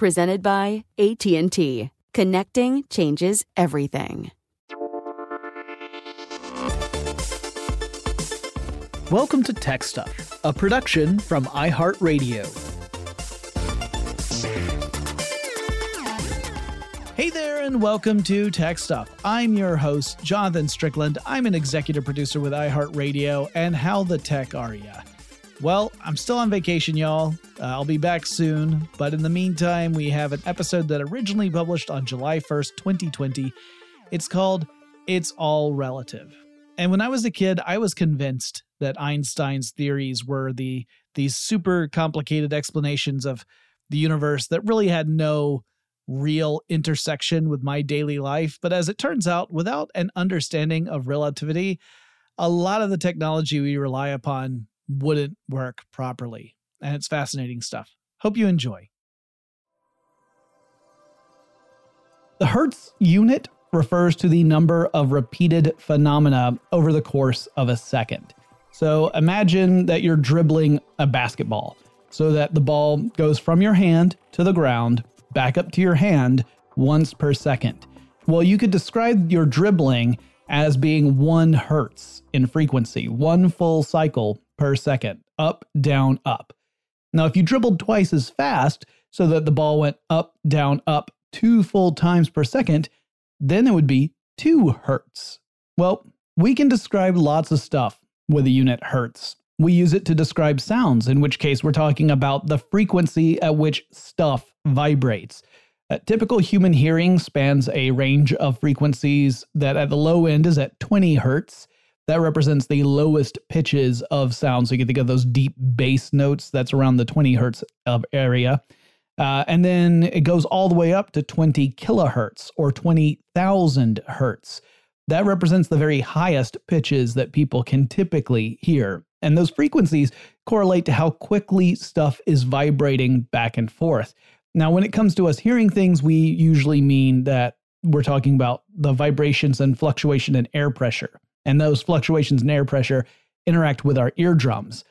Presented by AT&T. Connecting changes everything. Welcome to Tech Stuff, a production from iHeartRadio. Hey there, and welcome to Tech Stuff. I'm your host, Jonathan Strickland. I'm an executive producer with iHeartRadio, and how the tech are ya? Well, I'm still on vacation, y'all. Uh, I'll be back soon, but in the meantime, we have an episode that originally published on July 1st, 2020. It's called It's All Relative. And when I was a kid, I was convinced that Einstein's theories were the these super complicated explanations of the universe that really had no real intersection with my daily life. But as it turns out, without an understanding of relativity, a lot of the technology we rely upon wouldn't work properly. And it's fascinating stuff. Hope you enjoy. The Hertz unit refers to the number of repeated phenomena over the course of a second. So imagine that you're dribbling a basketball so that the ball goes from your hand to the ground, back up to your hand once per second. Well, you could describe your dribbling as being one hertz in frequency, one full cycle per second, up, down, up. Now, if you dribbled twice as fast so that the ball went up, down, up two full times per second, then it would be two hertz. Well, we can describe lots of stuff with a unit hertz. We use it to describe sounds, in which case we're talking about the frequency at which stuff vibrates. Typical human hearing spans a range of frequencies that at the low end is at 20 hertz. That represents the lowest pitches of sound. So you can think of those deep bass notes, that's around the 20 hertz of area. Uh, and then it goes all the way up to 20 kilohertz or 20,000 hertz. That represents the very highest pitches that people can typically hear. And those frequencies correlate to how quickly stuff is vibrating back and forth. Now, when it comes to us hearing things, we usually mean that we're talking about the vibrations and fluctuation in air pressure. And those fluctuations in air pressure interact with our eardrums.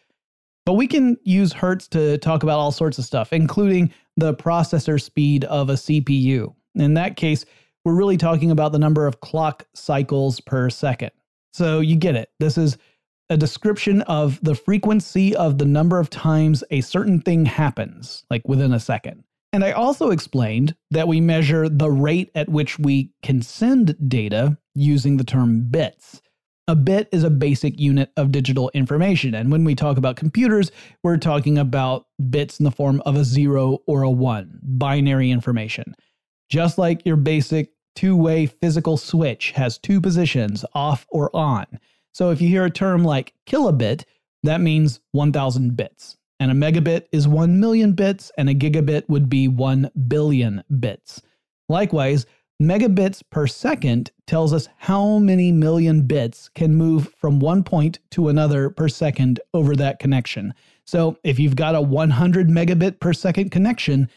But we can use hertz to talk about all sorts of stuff, including the processor speed of a CPU. In that case, we're really talking about the number of clock cycles per second. So you get it. This is a description of the frequency of the number of times a certain thing happens, like within a second. And I also explained that we measure the rate at which we can send data using the term bits. A bit is a basic unit of digital information. And when we talk about computers, we're talking about bits in the form of a zero or a one, binary information. Just like your basic two way physical switch has two positions, off or on. So if you hear a term like kilobit, that means 1000 bits. And a megabit is 1 million bits, and a gigabit would be 1 billion bits. Likewise, megabits per second tells us how many million bits can move from one point to another per second over that connection. So if you've got a 100 megabit per second connection,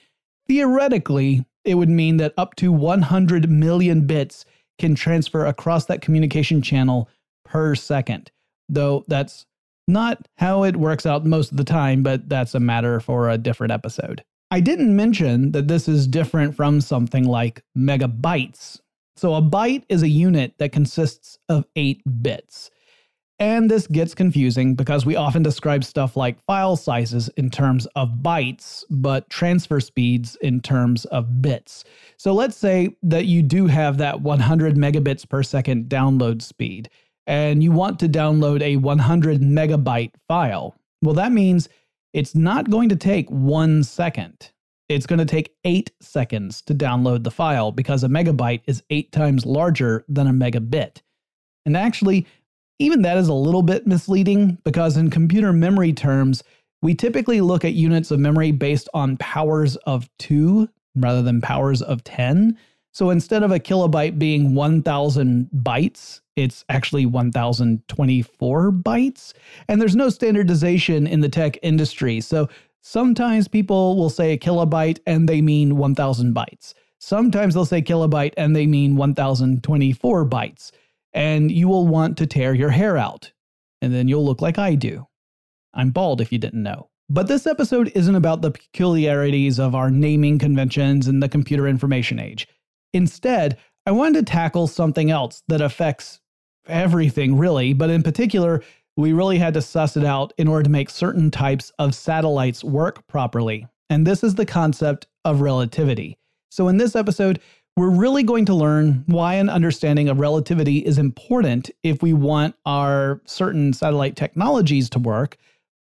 theoretically, it would mean that up to 100 million bits can transfer across that communication channel per second. Though that's not how it works out most of the time, but that's a matter for a different episode. I didn't mention that this is different from something like megabytes. So, a byte is a unit that consists of 8 bits. And this gets confusing because we often describe stuff like file sizes in terms of bytes, but transfer speeds in terms of bits. So let's say that you do have that 100 megabits per second download speed and you want to download a 100 megabyte file, well, that means it's not going to take one second. It's going to take eight seconds to download the file because a megabyte is eight times larger than a megabit. And actually, even that is a little bit misleading because in computer memory terms, we typically look at units of memory based on powers of two rather than powers of 10. So instead of a kilobyte being 1000 bytes, it's actually 1024 bytes. And there's no standardization in the tech industry. So sometimes people will say a kilobyte and they mean 1000 bytes. Sometimes they'll say kilobyte and they mean 1024 bytes. And you will want to tear your hair out. And then you'll look like I do. I'm bald if you didn't know. But this episode isn't about the peculiarities of our naming conventions in the computer information age. Instead, I wanted to tackle something else that affects everything, really, but in particular, we really had to suss it out in order to make certain types of satellites work properly. And this is the concept of relativity. So, in this episode, we're really going to learn why an understanding of relativity is important if we want our certain satellite technologies to work.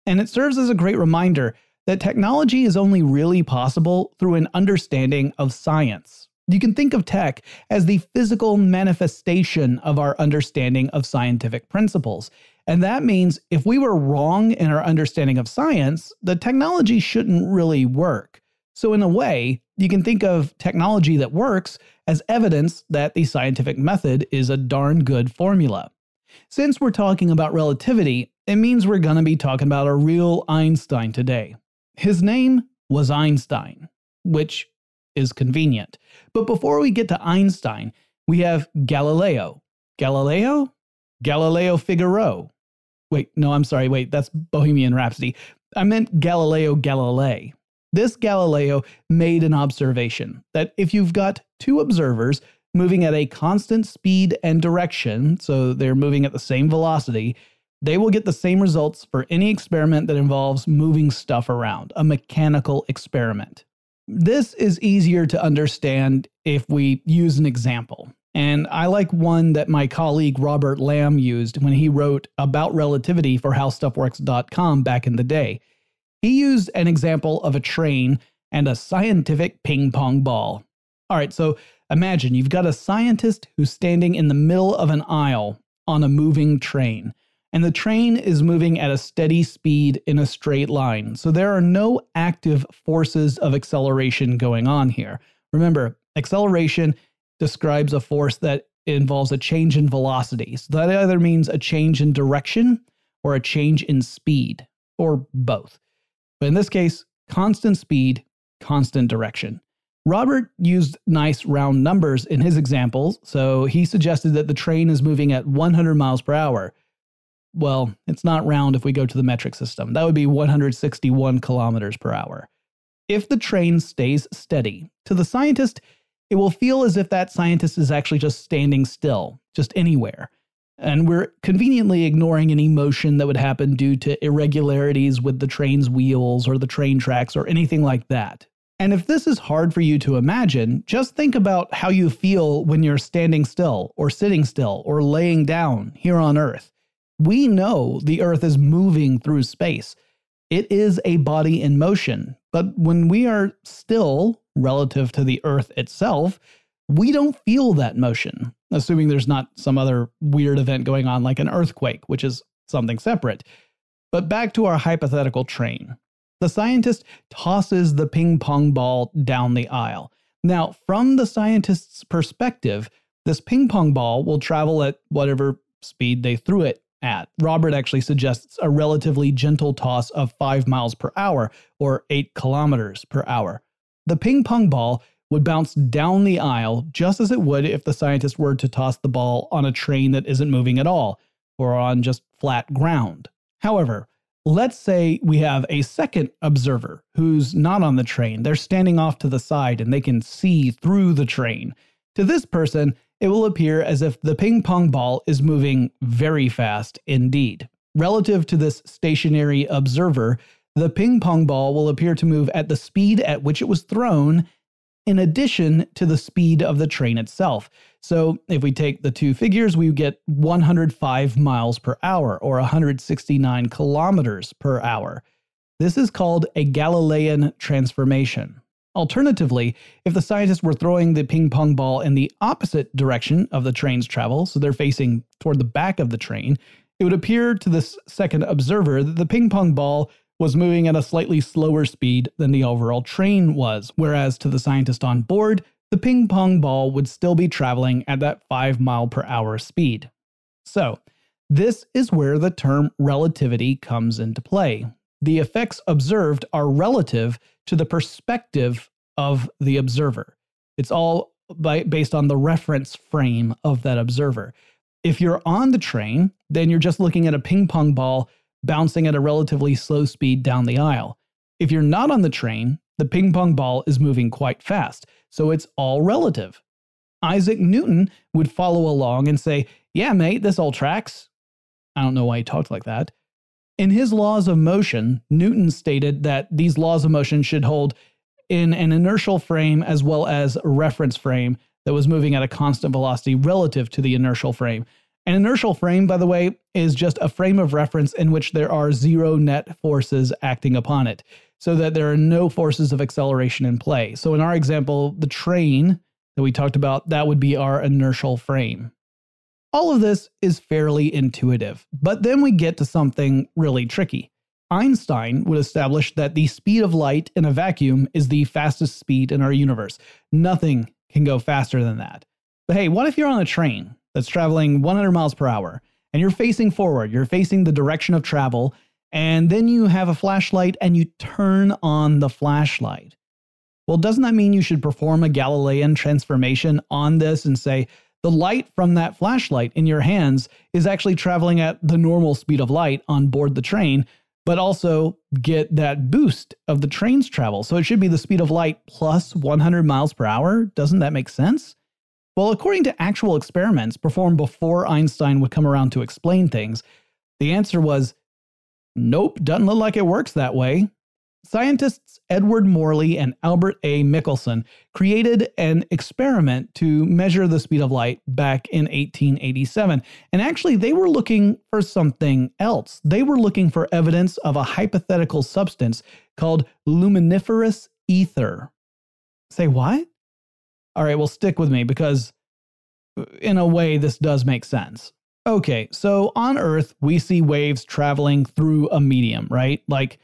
And it serves as a great reminder that technology is only really possible through an understanding of science. You can think of tech as the physical manifestation of our understanding of scientific principles. And that means if we were wrong in our understanding of science, the technology shouldn't really work. So, in a way, you can think of technology that works as evidence that the scientific method is a darn good formula. Since we're talking about relativity, it means we're going to be talking about a real Einstein today. His name was Einstein, which is convenient. But before we get to Einstein, we have Galileo. Galileo? Galileo Figaro. Wait, no, I'm sorry. Wait, that's Bohemian Rhapsody. I meant Galileo Galilei. This Galileo made an observation that if you've got two observers moving at a constant speed and direction, so they're moving at the same velocity, they will get the same results for any experiment that involves moving stuff around, a mechanical experiment. This is easier to understand if we use an example. And I like one that my colleague Robert Lamb used when he wrote about relativity for howstuffworks.com back in the day. He used an example of a train and a scientific ping pong ball. All right, so imagine you've got a scientist who's standing in the middle of an aisle on a moving train and the train is moving at a steady speed in a straight line. So there are no active forces of acceleration going on here. Remember, acceleration describes a force that involves a change in velocity. So that either means a change in direction or a change in speed, or both. But in this case, constant speed, constant direction. Robert used nice round numbers in his examples, so he suggested that the train is moving at 100 miles per hour well, it's not round if we go to the metric system. That would be 161 kilometers per hour. if the train stays steady, to the scientist, it will feel as if that scientist is actually just standing still, just anywhere. And we're conveniently ignoring any motion that would happen due to irregularities with the train's wheels or the train tracks or anything like that. And if this is hard for you to imagine, just think about how you feel when you're standing still or sitting still or laying down here on Earth. We know the Earth is moving through space. It is a body in motion, but when we are still relative to the Earth itself, we don't feel that motion, assuming there's not some other weird event going on like an earthquake, which is something separate. But back to our hypothetical train. The scientist tosses the ping pong ball down the aisle. Now, from the scientist's perspective, this ping pong ball will travel at whatever speed they threw it at. Robert actually suggests a relatively gentle toss of 5 miles per hour or 8 kilometers per hour. The ping pong ball would bounce down the aisle just as it would if the scientist were to toss the ball on a train that isn't moving at all or on just flat ground. However, let's say we have a second observer who's not on the train. They're standing off to the side and they can see through the train. To this person, it will appear as if the ping pong ball is moving very fast indeed. Relative to this stationary observer, the ping pong ball will appear to move at the speed at which it was thrown in addition to the speed of the train itself. So if we take the two figures, we get 105 miles per hour or 169 kilometers per hour. This is called a Galilean transformation. Alternatively, if the scientists were throwing the ping pong ball in the opposite direction of the train's travel, so they're facing toward the back of the train, it would appear to this second observer that the ping pong ball was moving at a slightly slower speed than the overall train was, whereas to the scientist on board, the ping pong ball would still be traveling at that 5 mile per hour speed. So, this is where the term relativity comes into play. The effects observed are relative to the perspective of the observer. It's all by, based on the reference frame of that observer. If you're on the train, then you're just looking at a ping pong ball bouncing at a relatively slow speed down the aisle. If you're not on the train, the ping pong ball is moving quite fast, so it's all relative. Isaac Newton would follow along and say, Yeah, mate, this all tracks. I don't know why he talked like that. In his laws of motion, Newton stated that these laws of motion should hold in an inertial frame as well as a reference frame that was moving at a constant velocity relative to the inertial frame. An inertial frame, by the way, is just a frame of reference in which there are zero net forces acting upon it, so that there are no forces of acceleration in play. So in our example, the train that we talked about, that would be our inertial frame. All of this is fairly intuitive, but then we get to something really tricky. Einstein would establish that the speed of light in a vacuum is the fastest speed in our universe. Nothing can go faster than that. But hey, what if you're on a train that's traveling 100 miles per hour and you're facing forward, you're facing the direction of travel, and then you have a flashlight and you turn on the flashlight. Well, doesn't that mean you should perform a Galilean transformation on this and say, the light from that flashlight in your hands is actually traveling at the normal speed of light on board the train, but also get that boost of the train's travel. So it should be the speed of light plus 100 miles per hour. Doesn't that make sense? Well, according to actual experiments performed before Einstein would come around to explain things, the answer was nope, doesn't look like it works that way. Scientists Edward Morley and Albert A. Michelson created an experiment to measure the speed of light back in 1887. And actually, they were looking for something else. They were looking for evidence of a hypothetical substance called luminiferous ether. Say what? All right, well, stick with me because uh, in a way, this does make sense. Okay, so on Earth, we see waves traveling through a medium, right? Like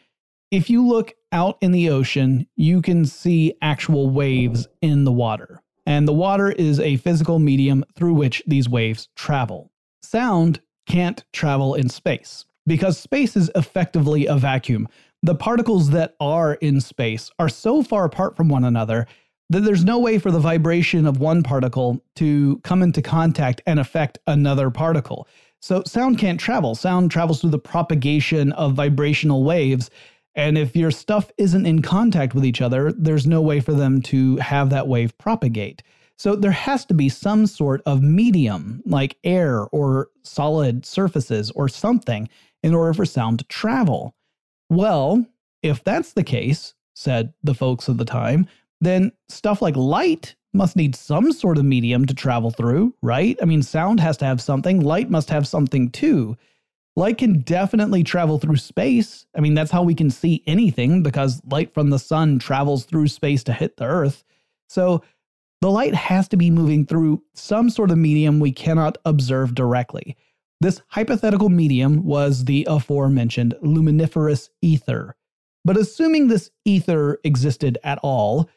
if you look out in the ocean, you can see actual waves in the water. And the water is a physical medium through which these waves travel. Sound can't travel in space because space is effectively a vacuum. The particles that are in space are so far apart from one another that there's no way for the vibration of one particle to come into contact and affect another particle. So sound can't travel. Sound travels through the propagation of vibrational waves. And if your stuff isn't in contact with each other, there's no way for them to have that wave propagate. So there has to be some sort of medium, like air or solid surfaces or something, in order for sound to travel. Well, if that's the case, said the folks of the time, then stuff like light must need some sort of medium to travel through, right? I mean, sound has to have something, light must have something too. Light can definitely travel through space. I mean, that's how we can see anything because light from the sun travels through space to hit the earth. So the light has to be moving through some sort of medium we cannot observe directly. This hypothetical medium was the aforementioned luminiferous ether. But assuming this ether existed at all,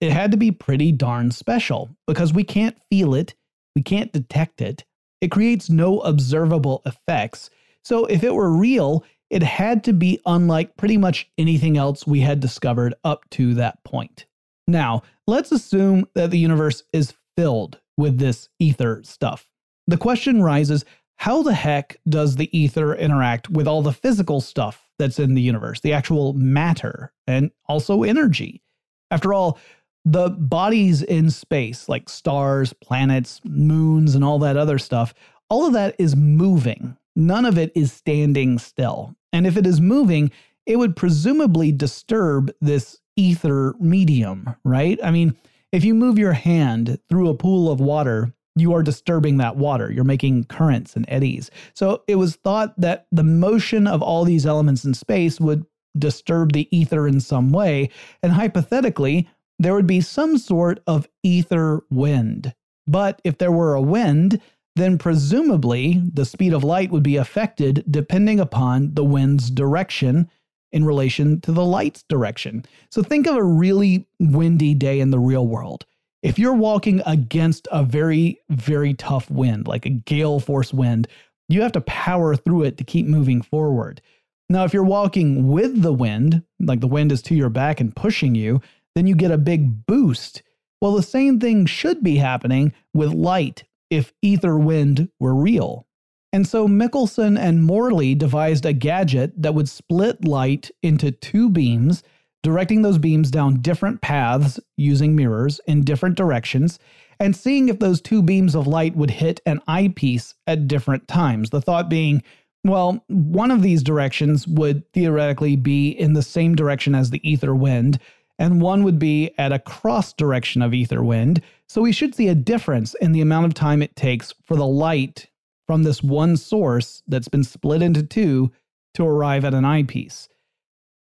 it had to be pretty darn special because we can't feel it, we can't detect it, it creates no observable effects. So if it were real, it had to be unlike pretty much anything else we had discovered up to that point. Now, let's assume that the universe is filled with this ether stuff. The question rises how the heck does the ether interact with all the physical stuff that's in the universe, the actual matter, and also energy? After all, the bodies in space, like stars, planets, moons, and all that other stuff, all of that is moving. None of it is standing still. And if it is moving, it would presumably disturb this ether medium, right? I mean, if you move your hand through a pool of water, you are disturbing that water. You're making currents and eddies. So it was thought that the motion of all these elements in space would disturb the ether in some way. And hypothetically, there would be some sort of ether wind. But if there were a wind, then presumably the speed of light would be affected depending upon the wind's direction in relation to the light's direction. So think of a really windy day in the real world. If you're walking against a very, very tough wind, like a gale force wind, you have to power through it to keep moving forward. Now, if you're walking with the wind, like the wind is to your back and pushing you, then you get a big boost. Well, the same thing should be happening with light if ether wind were real. And so Michelson and Morley devised a gadget that would split light into two beams, directing those beams down different paths using mirrors in different directions, and seeing if those two beams of light would hit an eyepiece at different times. The thought being, well, one of these directions would theoretically be in the same direction as the ether wind, and one would be at a cross direction of ether wind. So we should see a difference in the amount of time it takes for the light from this one source that's been split into two to arrive at an eyepiece.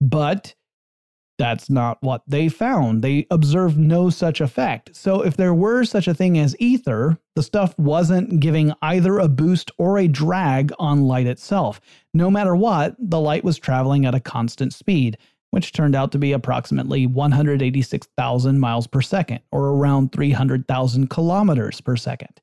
But that's not what they found. They observed no such effect. So, if there were such a thing as ether, the stuff wasn't giving either a boost or a drag on light itself. No matter what, the light was traveling at a constant speed which turned out to be approximately 186,000 miles per second, or around 300,000 kilometers per second.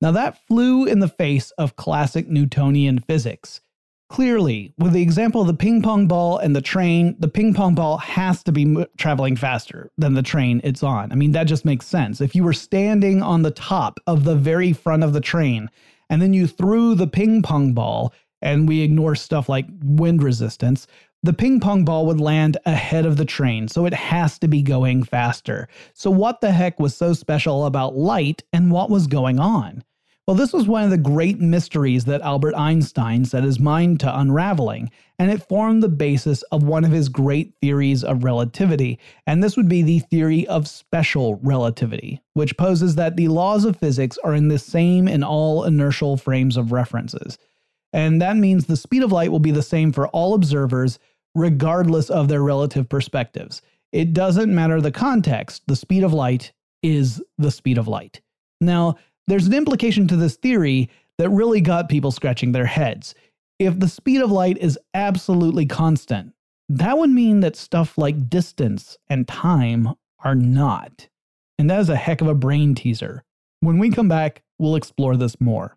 Now, that flew in the face of classic Newtonian physics. Clearly, with the example of the ping pong ball and the train, the ping pong ball has to be traveling faster than the train it's on. I mean, that just makes sense. If you were standing on the top of the very front of the train and then you threw the ping pong ball, and we ignore stuff like wind resistance, the ping pong ball would land ahead of the train, so it has to be going faster. So, what the heck was so special about light and what was going on? Well, this was one of the great mysteries that Albert Einstein set his mind to unraveling, and it formed the basis of one of his great theories of relativity. And this would be the theory of special relativity, which poses that the laws of physics are in the same in all inertial frames of references. And that means the speed of light will be the same for all observers regardless of their relative perspectives. It doesn't matter the context, the speed of light is the speed of light. Now, there's an implication to this theory that really got people scratching their heads. If the speed of light is absolutely constant, that would mean that stuff like distance and time are not. And that is a heck of a brain teaser. When we come back, we'll explore this more.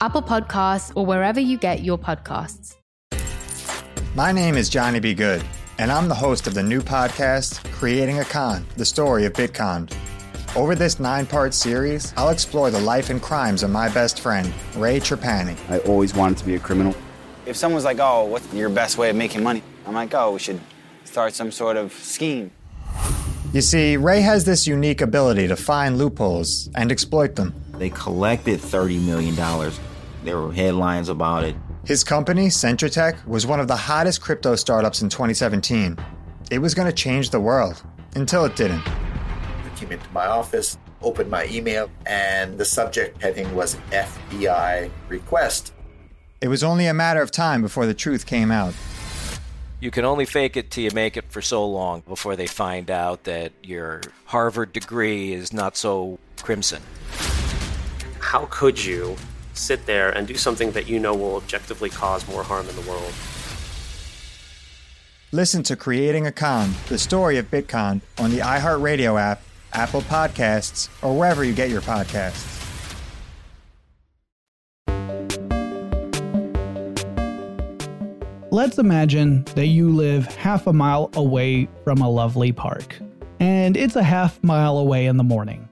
Apple Podcasts, or wherever you get your podcasts. My name is Johnny B. Good, and I'm the host of the new podcast, Creating a Con, the story of Bitcon. Over this nine part series, I'll explore the life and crimes of my best friend, Ray Trapani. I always wanted to be a criminal. If someone's like, oh, what's your best way of making money? I'm like, oh, we should start some sort of scheme. You see, Ray has this unique ability to find loopholes and exploit them. They collected $30 million. There were headlines about it. His company, Centra Tech, was one of the hottest crypto startups in 2017. It was going to change the world until it didn't. I came into my office, opened my email, and the subject heading was FBI request. It was only a matter of time before the truth came out. You can only fake it till you make it for so long before they find out that your Harvard degree is not so crimson. How could you sit there and do something that you know will objectively cause more harm in the world. Listen to Creating a Con, the story of Bitcon, on the iHeartRadio app, Apple Podcasts, or wherever you get your podcasts. Let's imagine that you live half a mile away from a lovely park, and it's a half mile away in the morning.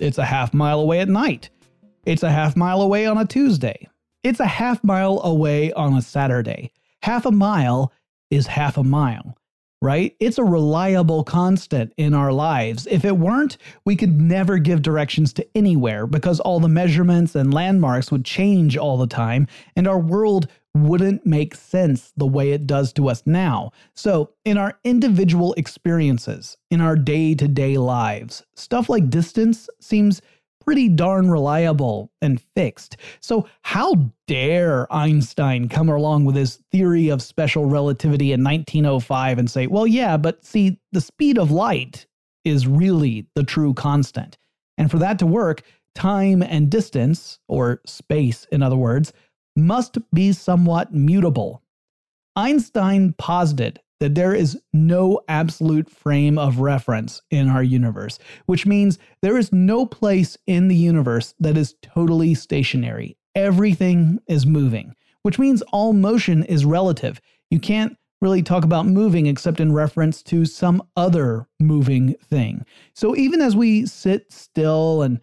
It's a half mile away at night. It's a half mile away on a Tuesday. It's a half mile away on a Saturday. Half a mile is half a mile, right? It's a reliable constant in our lives. If it weren't, we could never give directions to anywhere because all the measurements and landmarks would change all the time and our world wouldn't make sense the way it does to us now. So, in our individual experiences, in our day to day lives, stuff like distance seems pretty darn reliable and fixed. So, how dare Einstein come along with his theory of special relativity in 1905 and say, well, yeah, but see, the speed of light is really the true constant. And for that to work, time and distance, or space in other words, must be somewhat mutable. Einstein posited that there is no absolute frame of reference in our universe, which means there is no place in the universe that is totally stationary. Everything is moving, which means all motion is relative. You can't really talk about moving except in reference to some other moving thing. So even as we sit still and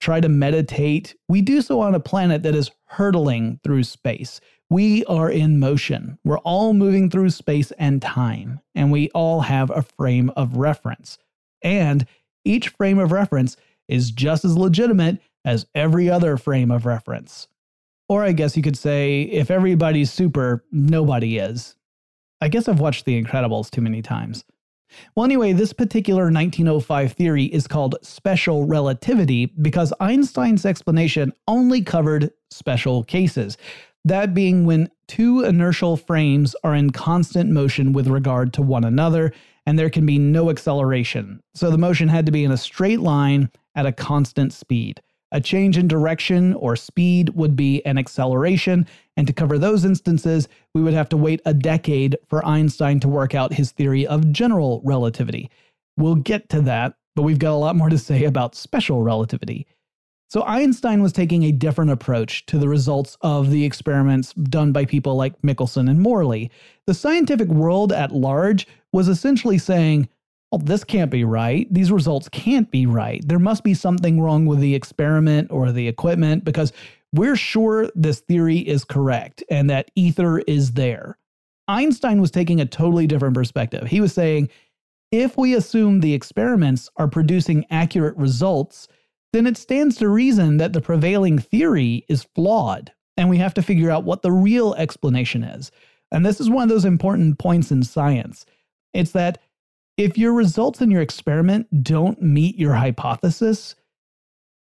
try to meditate, we do so on a planet that is hurtling through space. We are in motion. We're all moving through space and time, and we all have a frame of reference. And each frame of reference is just as legitimate as every other frame of reference. Or I guess you could say, if everybody's super, nobody is. I guess I've watched The Incredibles too many times. Well, anyway, this particular 1905 theory is called special relativity because Einstein's explanation only covered special cases. That being when two inertial frames are in constant motion with regard to one another, and there can be no acceleration. So the motion had to be in a straight line at a constant speed. A change in direction or speed would be an acceleration, and to cover those instances, we would have to wait a decade for Einstein to work out his theory of general relativity. We'll get to that, but we've got a lot more to say about special relativity. So Einstein was taking a different approach to the results of the experiments done by people like Michelson and Morley. The scientific world at large was essentially saying, well, this can't be right. These results can't be right. There must be something wrong with the experiment or the equipment because we're sure this theory is correct and that ether is there. Einstein was taking a totally different perspective. He was saying, if we assume the experiments are producing accurate results, then it stands to reason that the prevailing theory is flawed, and we have to figure out what the real explanation is. And this is one of those important points in science. It's that if your results in your experiment don't meet your hypothesis,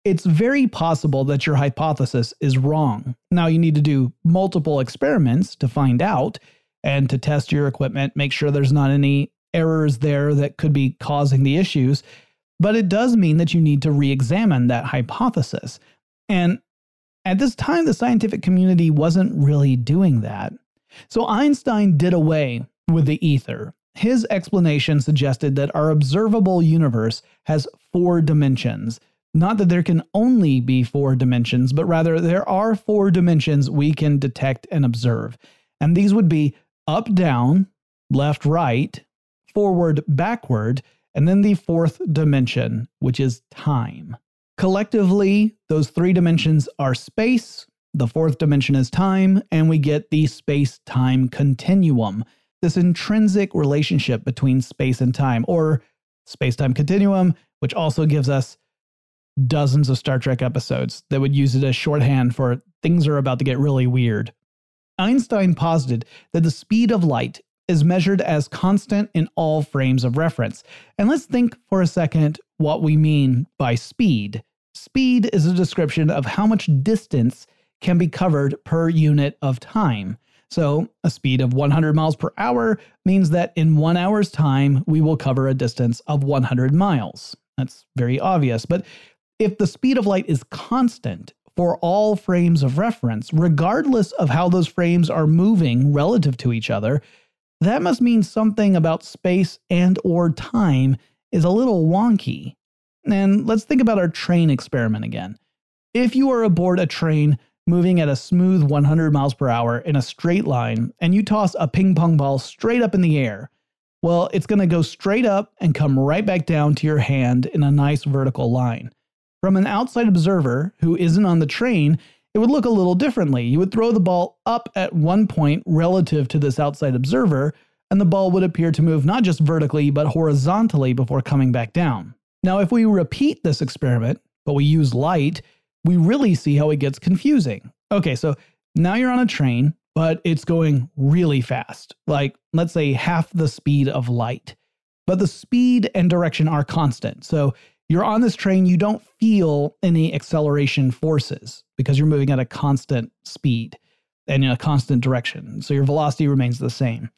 it's very possible that your hypothesis is wrong. Now, you need to do multiple experiments to find out and to test your equipment, make sure there's not any errors there that could be causing the issues. But it does mean that you need to re examine that hypothesis. And at this time, the scientific community wasn't really doing that. So Einstein did away with the ether his explanation suggested that our observable universe has four dimensions. Not that there can only be four dimensions, but rather there are four dimensions we can detect and observe. And these would be up, down, left, right, forward, backward, and then the fourth dimension, which is time. Collectively, those three dimensions are space, the fourth dimension is time, and we get the space time continuum this intrinsic relationship between space and time, or space time continuum, which also gives us dozens of Star Trek episodes that would use it as shorthand for things are about to get really weird. Einstein posited that the speed of light is measured as constant in all frames of reference. And let's think for a second what we mean by speed. Speed is a description of how much distance can be covered per unit of time. So, a speed of 100 miles per hour means that in one hour's time, we will cover a distance of 100 miles. That's very obvious. But if the speed of light is constant for all frames of reference, regardless of how those frames are moving relative to each other, that must mean something about space and or time is a little wonky. And let's think about our train experiment again. If you are aboard a train moving at a smooth 100 miles per hour in a straight line, and you toss a ping pong ball straight up in the air, well, it's going to go straight up and come right back down to your hand in a nice vertical line. From an outside observer who isn't on the train, it would look a little differently. You would throw the ball up at one point relative to this outside observer, and the ball would appear to move not just vertically, but horizontally before coming back down. Now, if we repeat this experiment, but we use light, we really see how it gets confusing. Okay, so now you're on a train, but it's going really fast, like let's say half the speed of light. But the speed and direction are constant. So you're on this train, you don't feel any acceleration forces because you're moving at a constant speed and in a constant direction. So your velocity remains the same.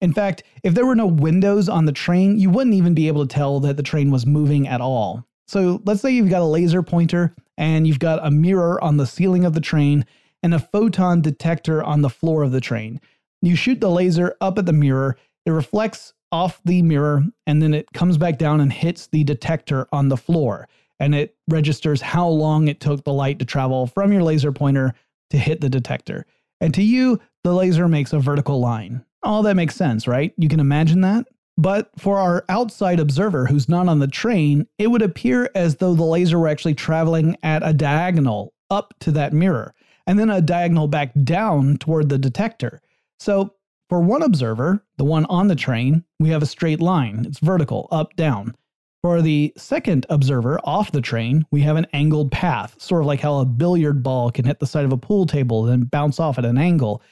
In fact, if there were no windows on the train, you wouldn't even be able to tell that the train was moving at all. So let's say you've got a laser pointer and you've got a mirror on the ceiling of the train and a photon detector on the floor of the train. You shoot the laser up at the mirror, it reflects off the mirror, and then it comes back down and hits the detector on the floor. And it registers how long it took the light to travel from your laser pointer to hit the detector. And to you, the laser makes a vertical line. All that makes sense, right? You can imagine that? But for our outside observer who's not on the train, it would appear as though the laser were actually traveling at a diagonal up to that mirror, and then a diagonal back down toward the detector. So for one observer, the one on the train, we have a straight line. It's vertical, up, down. For the second observer off the train, we have an angled path, sort of like how a billiard ball can hit the side of a pool table and bounce off at an angle.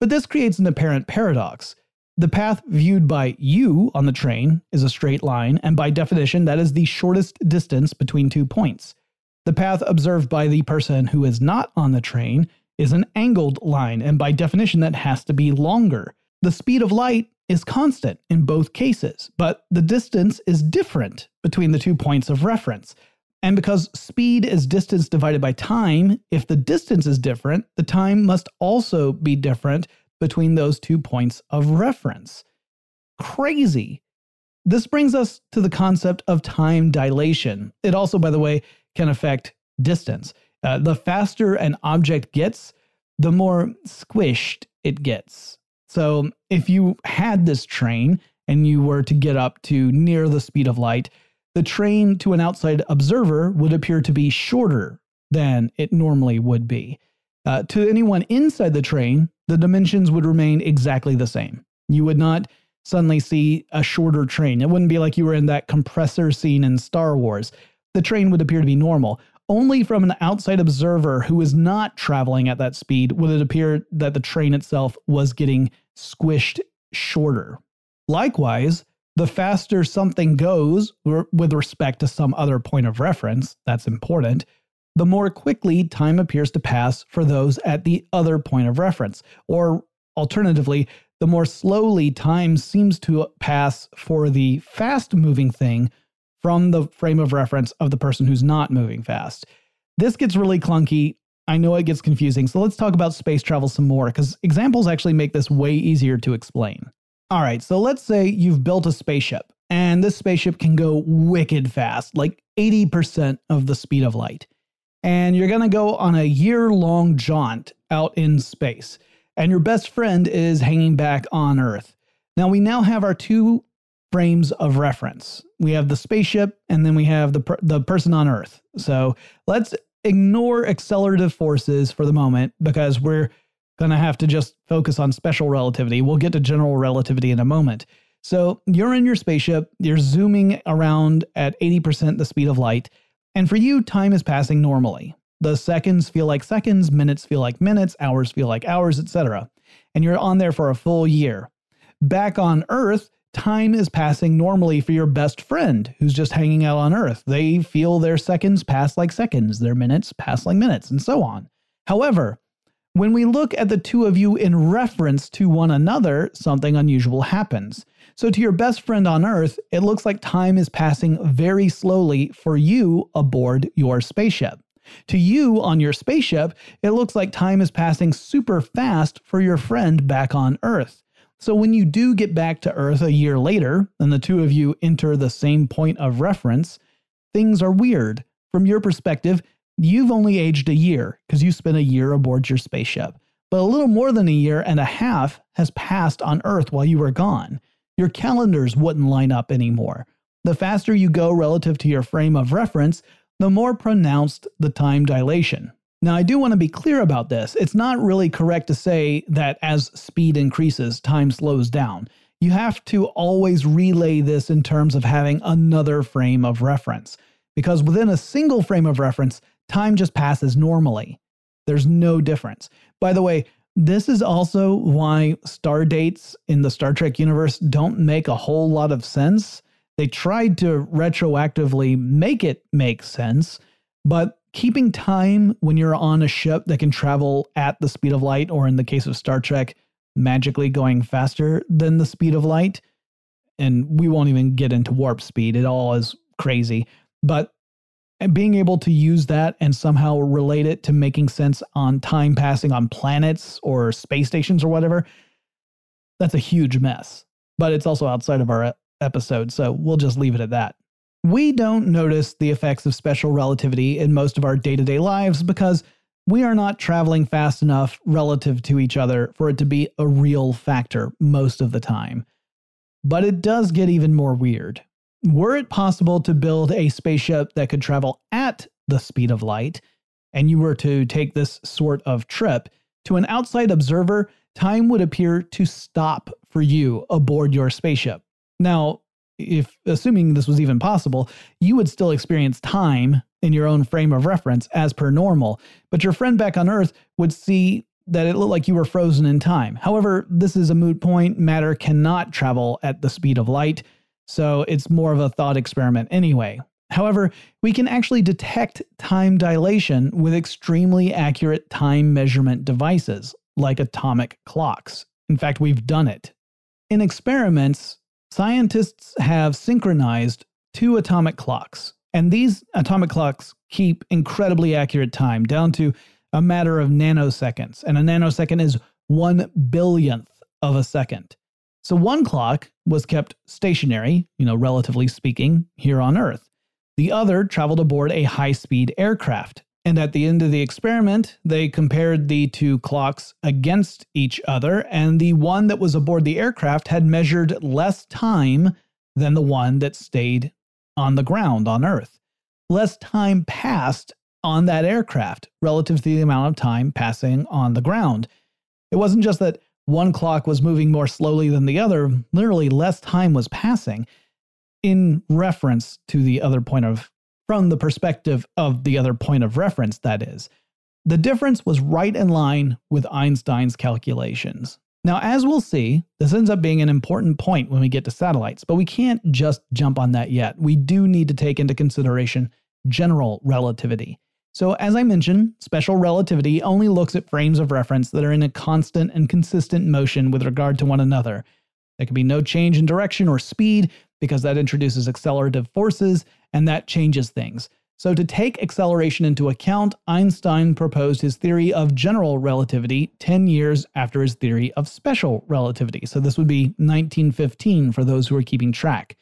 But this creates an apparent paradox. The path viewed by you on the train is a straight line, and by definition, that is the shortest distance between two points. The path observed by the person who is not on the train is an angled line, and by definition, that has to be longer. The speed of light is constant in both cases, but the distance is different between the two points of reference. And because speed is distance divided by time, if the distance is different, the time must also be different between those two points of reference. Crazy. This brings us to the concept of time dilation. It also, by the way, can affect distance. Uh, the faster an object gets, the more squished it gets. So if you had this train and you were to get up to near the speed of light, the train to an outside observer would appear to be shorter than it normally would be. Uh, to anyone inside the train, the dimensions would remain exactly the same. You would not suddenly see a shorter train. It wouldn't be like you were in that compressor scene in Star Wars. The train would appear to be normal. Only from an outside observer who is not traveling at that speed would it appear that the train itself was getting squished shorter. Likewise, the faster something goes with respect to some other point of reference, that's important, the more quickly time appears to pass for those at the other point of reference. Or alternatively, the more slowly time seems to pass for the fast moving thing from the frame of reference of the person who's not moving fast. This gets really clunky. I know it gets confusing. So let's talk about space travel some more because examples actually make this way easier to explain. All right, so let's say you've built a spaceship and this spaceship can go wicked fast, like 80% of the speed of light. And you're going to go on a year long jaunt out in space. And your best friend is hanging back on Earth. Now, we now have our two frames of reference. We have the spaceship and then we have the per- the person on Earth. So let's ignore accelerative forces for the moment because we're going to have to just focus on special relativity. We'll get to general relativity in a moment. So you're in your spaceship, you're zooming around at 80% the speed of light, and for you, time is passing normally. The seconds feel like seconds, minutes feel like minutes, hours feel like hours, etc. And you're on there for a full year. Back on Earth, time is passing normally for your best friend who's just hanging out on Earth. They feel their seconds pass like seconds, their minutes pass like minutes, and so on. However, when we look at the two of you in reference to one another, something unusual happens. So, to your best friend on Earth, it looks like time is passing very slowly for you aboard your spaceship. To you on your spaceship, it looks like time is passing super fast for your friend back on Earth. So when you do get back to Earth a year later, and the two of you enter the same point of reference, things are weird. From your perspective, you've only aged a year because you spent a year aboard your spaceship. But a little more than a year and a half has passed on Earth while you were gone. Your calendars wouldn't line up anymore. The faster you go relative to your frame of reference, the more pronounced the time dilation. Now, I do want to be clear about this. It's not really correct to say that as speed increases, time slows down. You have to always relay this in terms of having another frame of reference, because within a single frame of reference, time just passes normally. There's no difference. By the way, this is also why star dates in the Star Trek universe don't make a whole lot of sense. They tried to retroactively make it make sense, but keeping time when you're on a ship that can travel at the speed of light, or in the case of Star Trek, magically going faster than the speed of light. And we won't even get into warp speed, it all is crazy. But being able to use that and somehow relate it to making sense on time passing on planets or space stations or whatever, that's a huge mess. But it's also outside of our uh, episode, so we'll just leave it at that. We don't notice the effects of special relativity in most of our day to day lives because we are not traveling fast enough relative to each other for it to be a real factor most of the time. But it does get even more weird. Were it possible to build a spaceship that could travel at the speed of light, and you were to take this sort of trip, to an outside observer, time would appear to stop for you aboard your spaceship. Now, if assuming this was even possible, you would still experience time in your own frame of reference as per normal, but your friend back on Earth would see that it looked like you were frozen in time. However, this is a moot point. Matter cannot travel at the speed of light, so it's more of a thought experiment anyway. However, we can actually detect time dilation with extremely accurate time measurement devices, like atomic clocks. In fact, we've done it. In experiments, scientists have synchronized two atomic clocks, and these atomic clocks keep incredibly accurate time down to a matter of nanoseconds, and a nanosecond is one billionth of a second. So one clock was kept stationary, you know, relatively speaking, here on Earth. The other traveled aboard a high speed aircraft. And at the end of the experiment, they compared the two clocks against each other, and the one that was aboard the aircraft had measured less time than the one that stayed on the ground on Earth. Less time passed on that aircraft relative to the amount of time passing on the ground. It wasn't just that one clock was moving more slowly than the other, literally, less time was passing in reference to the other point of, from the perspective of the other point of reference, that is. The difference was right in line with Einstein's calculations. Now, as we'll see, this ends up being an important point when we get to satellites, but we can't just jump on that yet. We do need to take into consideration general relativity. So, as I mentioned, special relativity only looks at frames of reference that are in a constant and consistent motion with regard to one another. There can be no change in direction or speed because that introduces accelerative forces and that changes things. So, to take acceleration into account, Einstein proposed his theory of general relativity 10 years after his theory of special relativity. So, this would be 1915 for those who are keeping track.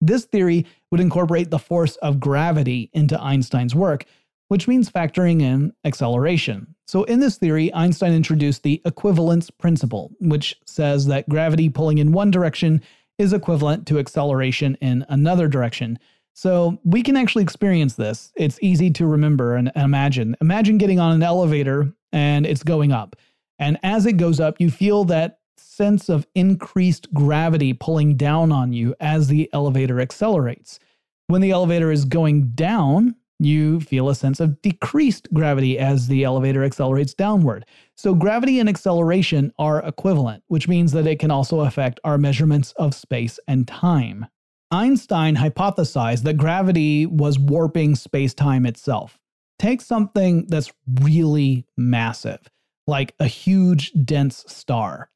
This theory would incorporate the force of gravity into Einstein's work, which means factoring in acceleration. So, in this theory, Einstein introduced the equivalence principle, which says that gravity pulling in one direction is equivalent to acceleration in another direction. So, we can actually experience this. It's easy to remember and imagine. Imagine getting on an elevator and it's going up. And as it goes up, you feel that sense of increased gravity pulling down on you as the elevator accelerates. When the elevator is going down, you feel a sense of decreased gravity as the elevator accelerates downward. So, gravity and acceleration are equivalent, which means that it can also affect our measurements of space and time. Einstein hypothesized that gravity was warping space time itself. Take something that's really massive, like a huge, dense star.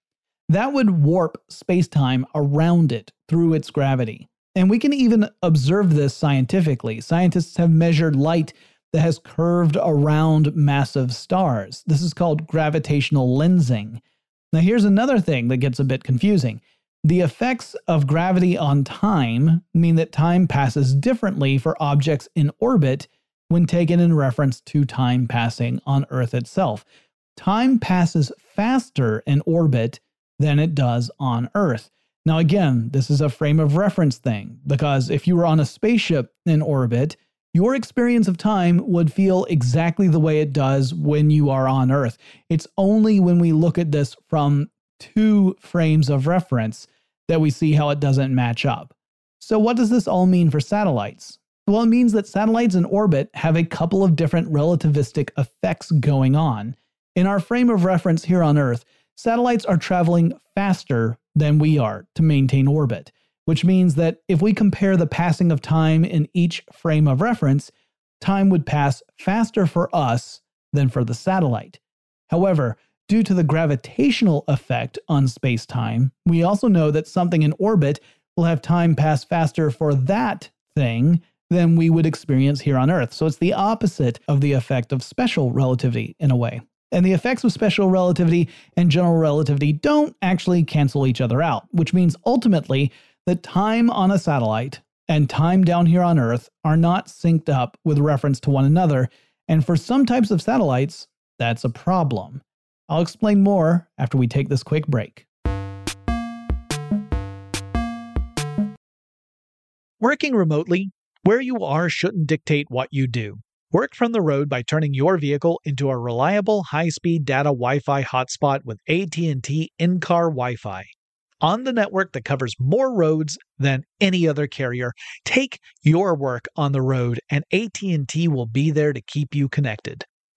That would warp space time around it through its gravity. And we can even observe this scientifically. Scientists have measured light that has curved around massive stars. This is called gravitational lensing. Now, here's another thing that gets a bit confusing. The effects of gravity on time mean that time passes differently for objects in orbit when taken in reference to time passing on Earth itself. Time passes faster in orbit than it does on Earth. Now, again, this is a frame of reference thing because if you were on a spaceship in orbit, your experience of time would feel exactly the way it does when you are on Earth. It's only when we look at this from two frames of reference that we see how it doesn't match up. So, what does this all mean for satellites? Well, it means that satellites in orbit have a couple of different relativistic effects going on. In our frame of reference here on Earth, satellites are traveling faster than we are to maintain orbit, which means that if we compare the passing of time in each frame of reference, time would pass faster for us than for the satellite. However, due to the gravitational effect on space time, we also know that something in orbit will have time pass faster for that thing than we would experience here on Earth. So it's the opposite of the effect of special relativity in a way. And the effects of special relativity and general relativity don't actually cancel each other out, which means ultimately that time on a satellite and time down here on Earth are not synced up with reference to one another. And for some types of satellites, that's a problem. I'll explain more after we take this quick break. Working remotely, where you are shouldn't dictate what you do. Work from the road by turning your vehicle into a reliable high-speed data Wi-Fi hotspot with AT&T in-car Wi-Fi. on the network that covers more roads than any other carrier. Take your work on the road and AT&T will be there to keep you connected.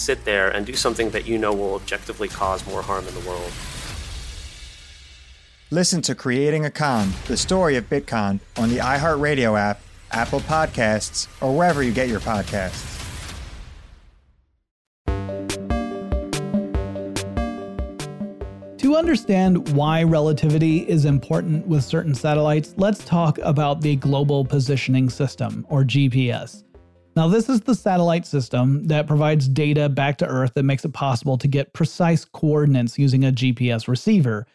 sit there and do something that you know will objectively cause more harm in the world? Listen to Creating a Con, the story of Bitcoin, on the iHeartRadio app, Apple Podcasts, or wherever you get your podcasts. To understand why relativity is important with certain satellites, let's talk about the Global Positioning System, or GPS. Now, this is the satellite system that provides data back to Earth that makes it possible to get precise coordinates using a GPS receiver.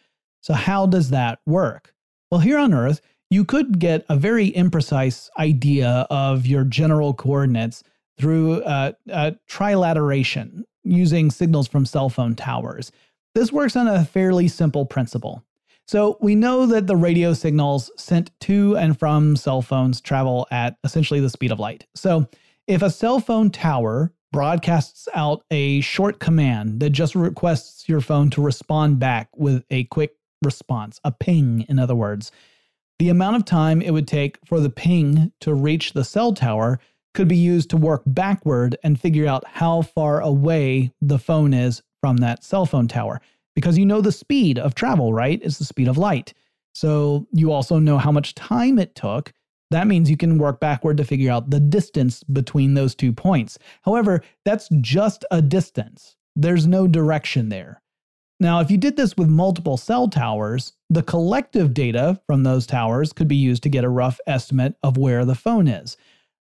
So, how does that work? Well, here on Earth, you could get a very imprecise idea of your general coordinates through uh, uh, trilateration using signals from cell phone towers. This works on a fairly simple principle. So, we know that the radio signals sent to and from cell phones travel at essentially the speed of light. So, if a cell phone tower broadcasts out a short command that just requests your phone to respond back with a quick response, a ping, in other words, the amount of time it would take for the ping to reach the cell tower could be used to work backward and figure out how far away the phone is from that cell phone tower. Because you know the speed of travel, right? It's the speed of light. So you also know how much time it took. That means you can work backward to figure out the distance between those two points. However, that's just a distance, there's no direction there. Now, if you did this with multiple cell towers, the collective data from those towers could be used to get a rough estimate of where the phone is.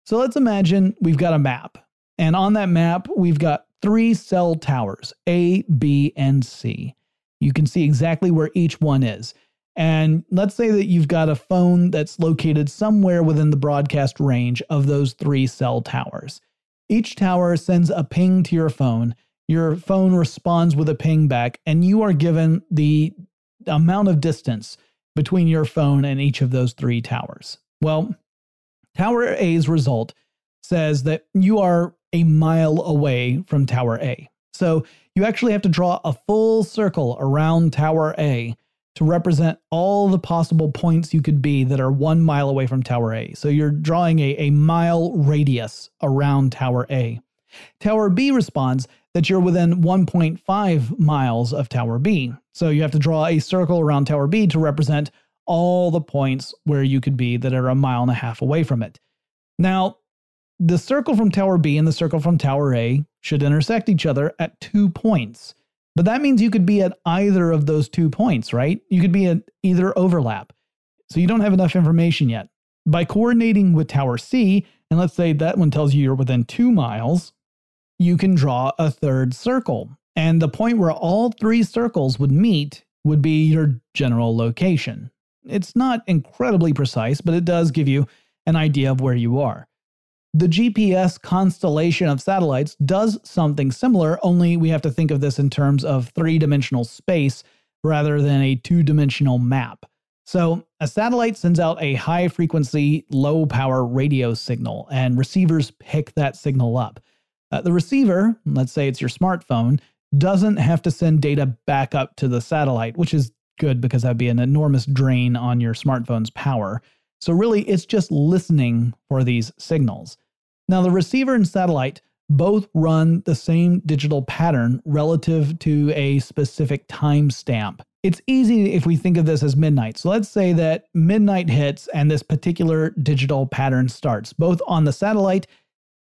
So let's imagine we've got a map, and on that map, we've got three cell towers A, B, and C. You can see exactly where each one is. And let's say that you've got a phone that's located somewhere within the broadcast range of those three cell towers. Each tower sends a ping to your phone. Your phone responds with a ping back, and you are given the amount of distance between your phone and each of those three towers. Well, Tower A's result says that you are a mile away from Tower A. So you actually have to draw a full circle around Tower A to represent all the possible points you could be that are one mile away from Tower A. So you're drawing a, a mile radius around Tower A. Tower B responds that you're within 1.5 miles of Tower B. So you have to draw a circle around Tower B to represent all the points where you could be that are a mile and a half away from it. Now, the circle from Tower B and the circle from Tower A should intersect each other at two points. But that means you could be at either of those two points, right? You could be at either overlap. So you don't have enough information yet. By coordinating with Tower C, and let's say that one tells you you're within two miles, you can draw a third circle. And the point where all three circles would meet would be your general location. It's not incredibly precise, but it does give you an idea of where you are. The GPS constellation of satellites does something similar, only we have to think of this in terms of three dimensional space rather than a two dimensional map. So, a satellite sends out a high frequency, low power radio signal, and receivers pick that signal up. Uh, the receiver, let's say it's your smartphone, doesn't have to send data back up to the satellite, which is good because that'd be an enormous drain on your smartphone's power. So, really, it's just listening for these signals. Now, the receiver and satellite both run the same digital pattern relative to a specific timestamp. It's easy if we think of this as midnight. So let's say that midnight hits and this particular digital pattern starts, both on the satellite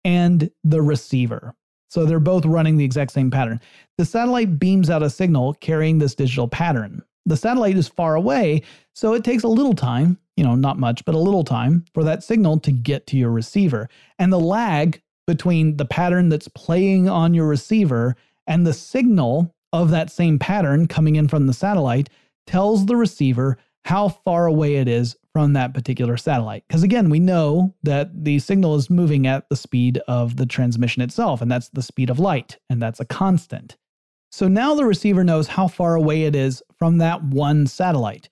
and the receiver. So they're both running the exact same pattern. The satellite beams out a signal carrying this digital pattern. The satellite is far away, so it takes a little time, you know, not much, but a little time for that signal to get to your receiver. And the lag between the pattern that's playing on your receiver and the signal of that same pattern coming in from the satellite tells the receiver how far away it is from that particular satellite. Because again, we know that the signal is moving at the speed of the transmission itself, and that's the speed of light, and that's a constant. So now the receiver knows how far away it is from that one satellite.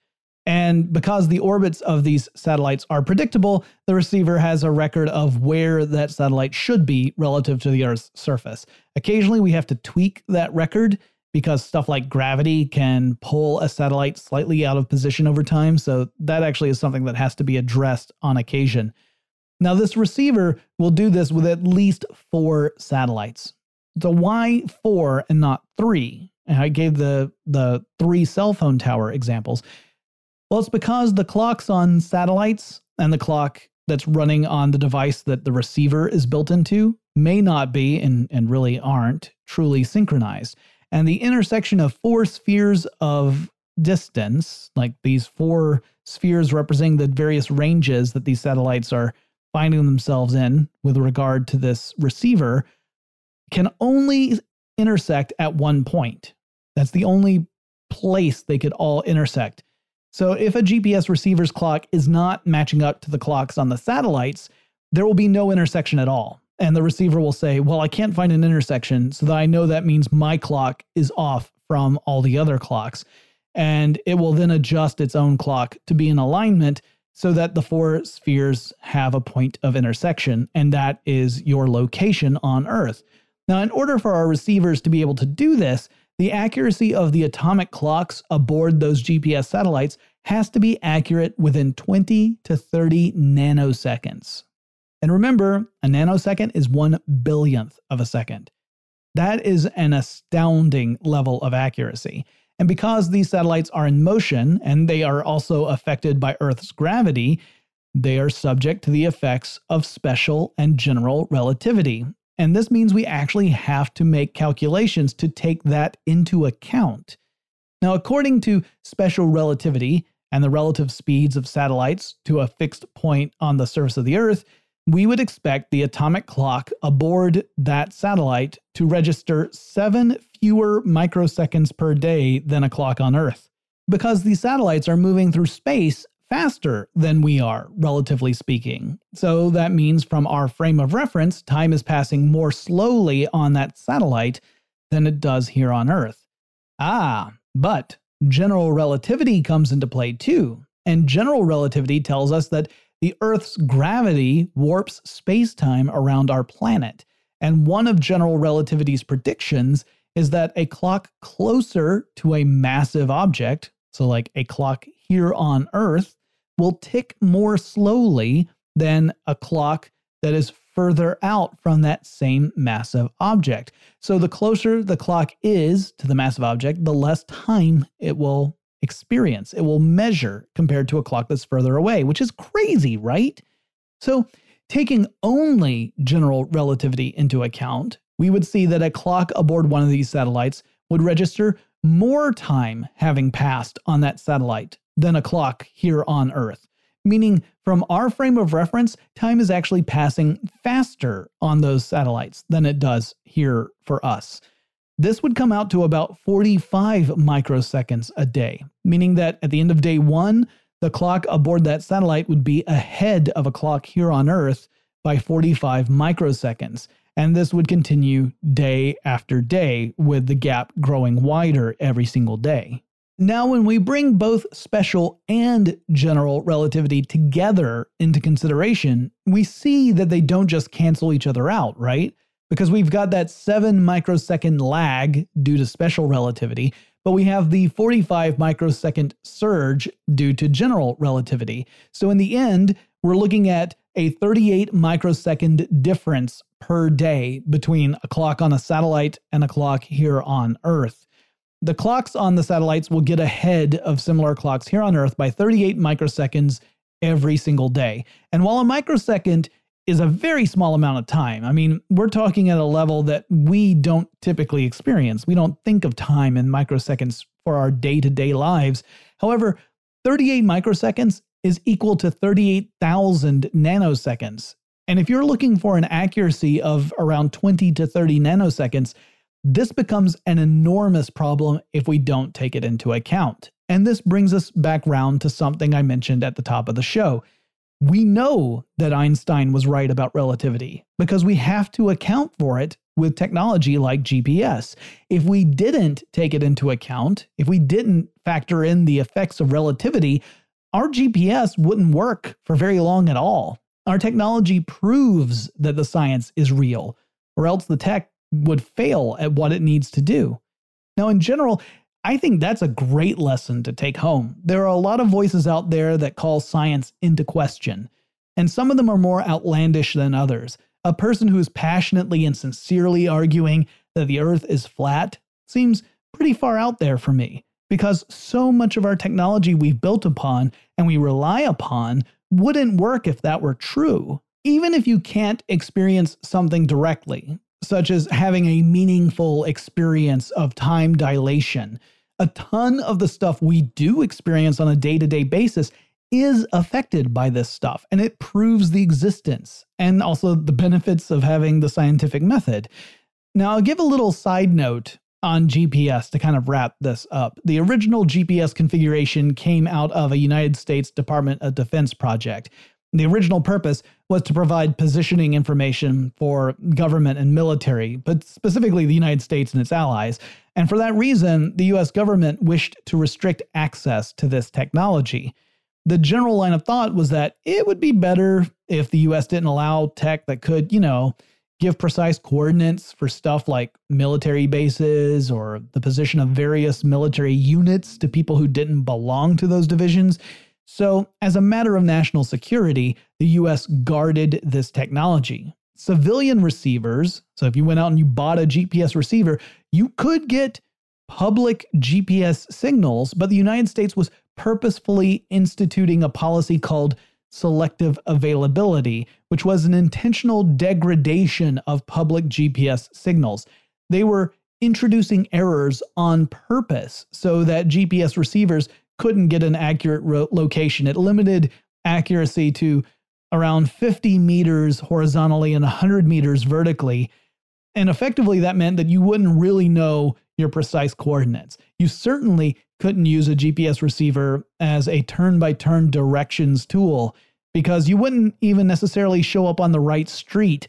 And because the orbits of these satellites are predictable, the receiver has a record of where that satellite should be relative to the Earth's surface. Occasionally, we have to tweak that record because stuff like gravity can pull a satellite slightly out of position over time. So, that actually is something that has to be addressed on occasion. Now, this receiver will do this with at least four satellites. So why four and not three? And I gave the the three cell phone tower examples. Well, it's because the clocks on satellites and the clock that's running on the device that the receiver is built into may not be and, and really aren't truly synchronized. And the intersection of four spheres of distance, like these four spheres representing the various ranges that these satellites are finding themselves in with regard to this receiver, can only intersect at one point. That's the only place they could all intersect. So if a GPS receiver's clock is not matching up to the clocks on the satellites, there will be no intersection at all. And the receiver will say, Well, I can't find an intersection, so that I know that means my clock is off from all the other clocks. And it will then adjust its own clock to be in alignment so that the four spheres have a point of intersection, and that is your location on Earth. Now, in order for our receivers to be able to do this, the accuracy of the atomic clocks aboard those GPS satellites has to be accurate within 20 to 30 nanoseconds. And remember, a nanosecond is one billionth of a second. That is an astounding level of accuracy. And because these satellites are in motion and they are also affected by Earth's gravity, they are subject to the effects of special and general relativity, and this means we actually have to make calculations to take that into account. Now, according to special relativity and the relative speeds of satellites to a fixed point on the surface of the Earth, we would expect the atomic clock aboard that satellite to register seven fewer microseconds per day than a clock on Earth. because these satellites are moving through space faster than we are, relatively speaking. So that means from our frame of reference, time is passing more slowly on that satellite than it does here on Earth. Ah, but general relativity comes into play too. And general relativity tells us that the Earth's gravity warps space time around our planet. And one of general relativity's predictions is that a clock closer to a massive object, so like a clock here on Earth, will tick more slowly than a clock that is further out from that same massive object. So the closer the clock is to the massive object, the less time it will experience. It will measure compared to a clock that's further away, which is crazy, right? So, taking only general relativity into account, we would see that a clock aboard one of these satellites would register more time having passed on that satellite than a clock here on Earth. Meaning, from our frame of reference, time is actually passing faster on those satellites than it does here for us. This would come out to about 45 microseconds a day, meaning that at the end of day one, the clock aboard that satellite would be ahead of a clock here on Earth by 45 microseconds. And this would continue day after day, with the gap growing wider every single day. Now, when we bring both special and general relativity together into consideration, we see that they don't just cancel each other out, right? because we've got that 7 microsecond lag due to special relativity, but we have the 45 microsecond surge due to general relativity. So in the end, we're looking at a 38 microsecond difference per day between a clock on a satellite and a clock here on Earth. The clocks on the satellites will get ahead of similar clocks here on Earth by 38 microseconds every single day. And while a microsecond is a very small amount of time. I mean, we're talking at a level that we don't typically experience. We don't think of time in microseconds for our day to day lives. However, 38 microseconds is equal to 38,000 nanoseconds. And if you're looking for an accuracy of around 20 to 30 nanoseconds, this becomes an enormous problem if we don't take it into account. And this brings us back round to something I mentioned at the top of the show we know that Einstein was right about relativity because we have to account for it with technology like GPS. If we didn't take it into account, if we didn't factor in the effects of relativity, our GPS wouldn't work for very long at all. Our technology proves that the science is real, or else the tech would fail at what it needs to do. Now, in general, I think that's a great lesson to take home. There are a lot of voices out there that call science into question, and some of them are more outlandish than others. A person who is passionately and sincerely arguing that the earth is flat seems pretty far out there for me, because so much of our technology we've built upon and we rely upon wouldn't work if that were true. Even if you can't experience something directly, such as having a meaningful experience of time dilation. A ton of the stuff we do experience on a day to day basis is affected by this stuff, and it proves the existence and also the benefits of having the scientific method. Now, I'll give a little side note on GPS to kind of wrap this up. The original GPS configuration came out of a United States Department of Defense project. The original purpose was to provide positioning information for government and military, but specifically the United States and its allies. And for that reason, the US government wished to restrict access to this technology. The general line of thought was that it would be better if the US didn't allow tech that could, you know, give precise coordinates for stuff like military bases or the position of various military units to people who didn't belong to those divisions. So, as a matter of national security, the US guarded this technology. Civilian receivers, so if you went out and you bought a GPS receiver, you could get public GPS signals, but the United States was purposefully instituting a policy called selective availability, which was an intentional degradation of public GPS signals. They were introducing errors on purpose so that GPS receivers couldn't get an accurate ro- location. It limited accuracy to around 50 meters horizontally and 100 meters vertically. And effectively, that meant that you wouldn't really know your precise coordinates. You certainly couldn't use a GPS receiver as a turn by turn directions tool because you wouldn't even necessarily show up on the right street.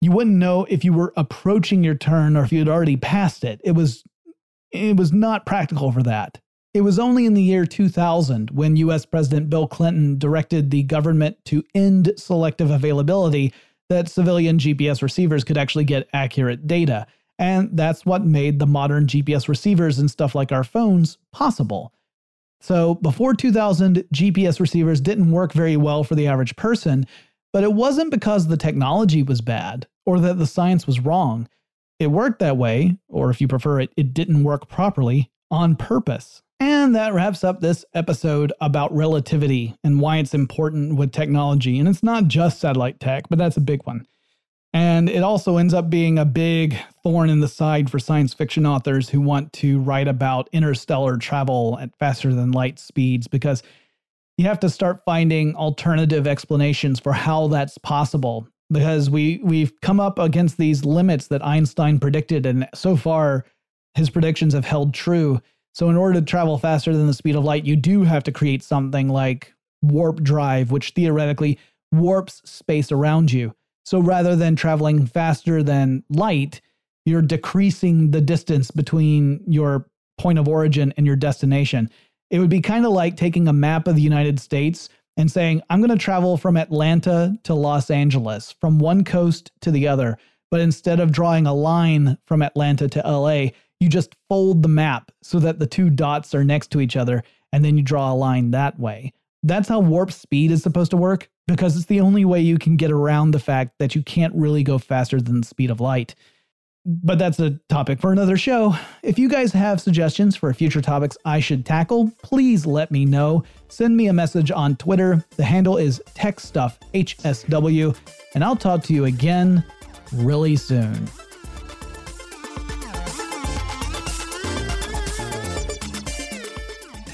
You wouldn't know if you were approaching your turn or if you had already passed it. It was it was not practical for that. It was only in the year 2000 when US President Bill Clinton directed the government to end selective availability that civilian GPS receivers could actually get accurate data. And that's what made the modern GPS receivers and stuff like our phones possible. So before 2000, GPS receivers didn't work very well for the average person, but it wasn't because the technology was bad or that the science was wrong. It worked that way, or if you prefer it, it didn't work properly on purpose. And that wraps up this episode about relativity and why it's important with technology. And it's not just satellite tech, but that's a big one. And it also ends up being a big thorn in the side for science fiction authors who want to write about interstellar travel at faster than light speeds because you have to start finding alternative explanations for how that's possible because we we've come up against these limits that Einstein predicted and so far his predictions have held true. So in order to travel faster than the speed of light, you do have to create something like warp drive which theoretically warps space around you. So rather than traveling faster than light, you're decreasing the distance between your point of origin and your destination. It would be kind of like taking a map of the United States and saying, I'm going to travel from Atlanta to Los Angeles, from one coast to the other. But instead of drawing a line from Atlanta to LA, you just fold the map so that the two dots are next to each other, and then you draw a line that way. That's how warp speed is supposed to work because it's the only way you can get around the fact that you can't really go faster than the speed of light. But that's a topic for another show. If you guys have suggestions for future topics I should tackle, please let me know. Send me a message on Twitter. The handle is TechStuffHSW, and I'll talk to you again really soon.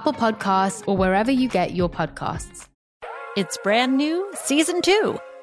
Apple Podcasts, or wherever you get your podcasts. It's brand new, season two.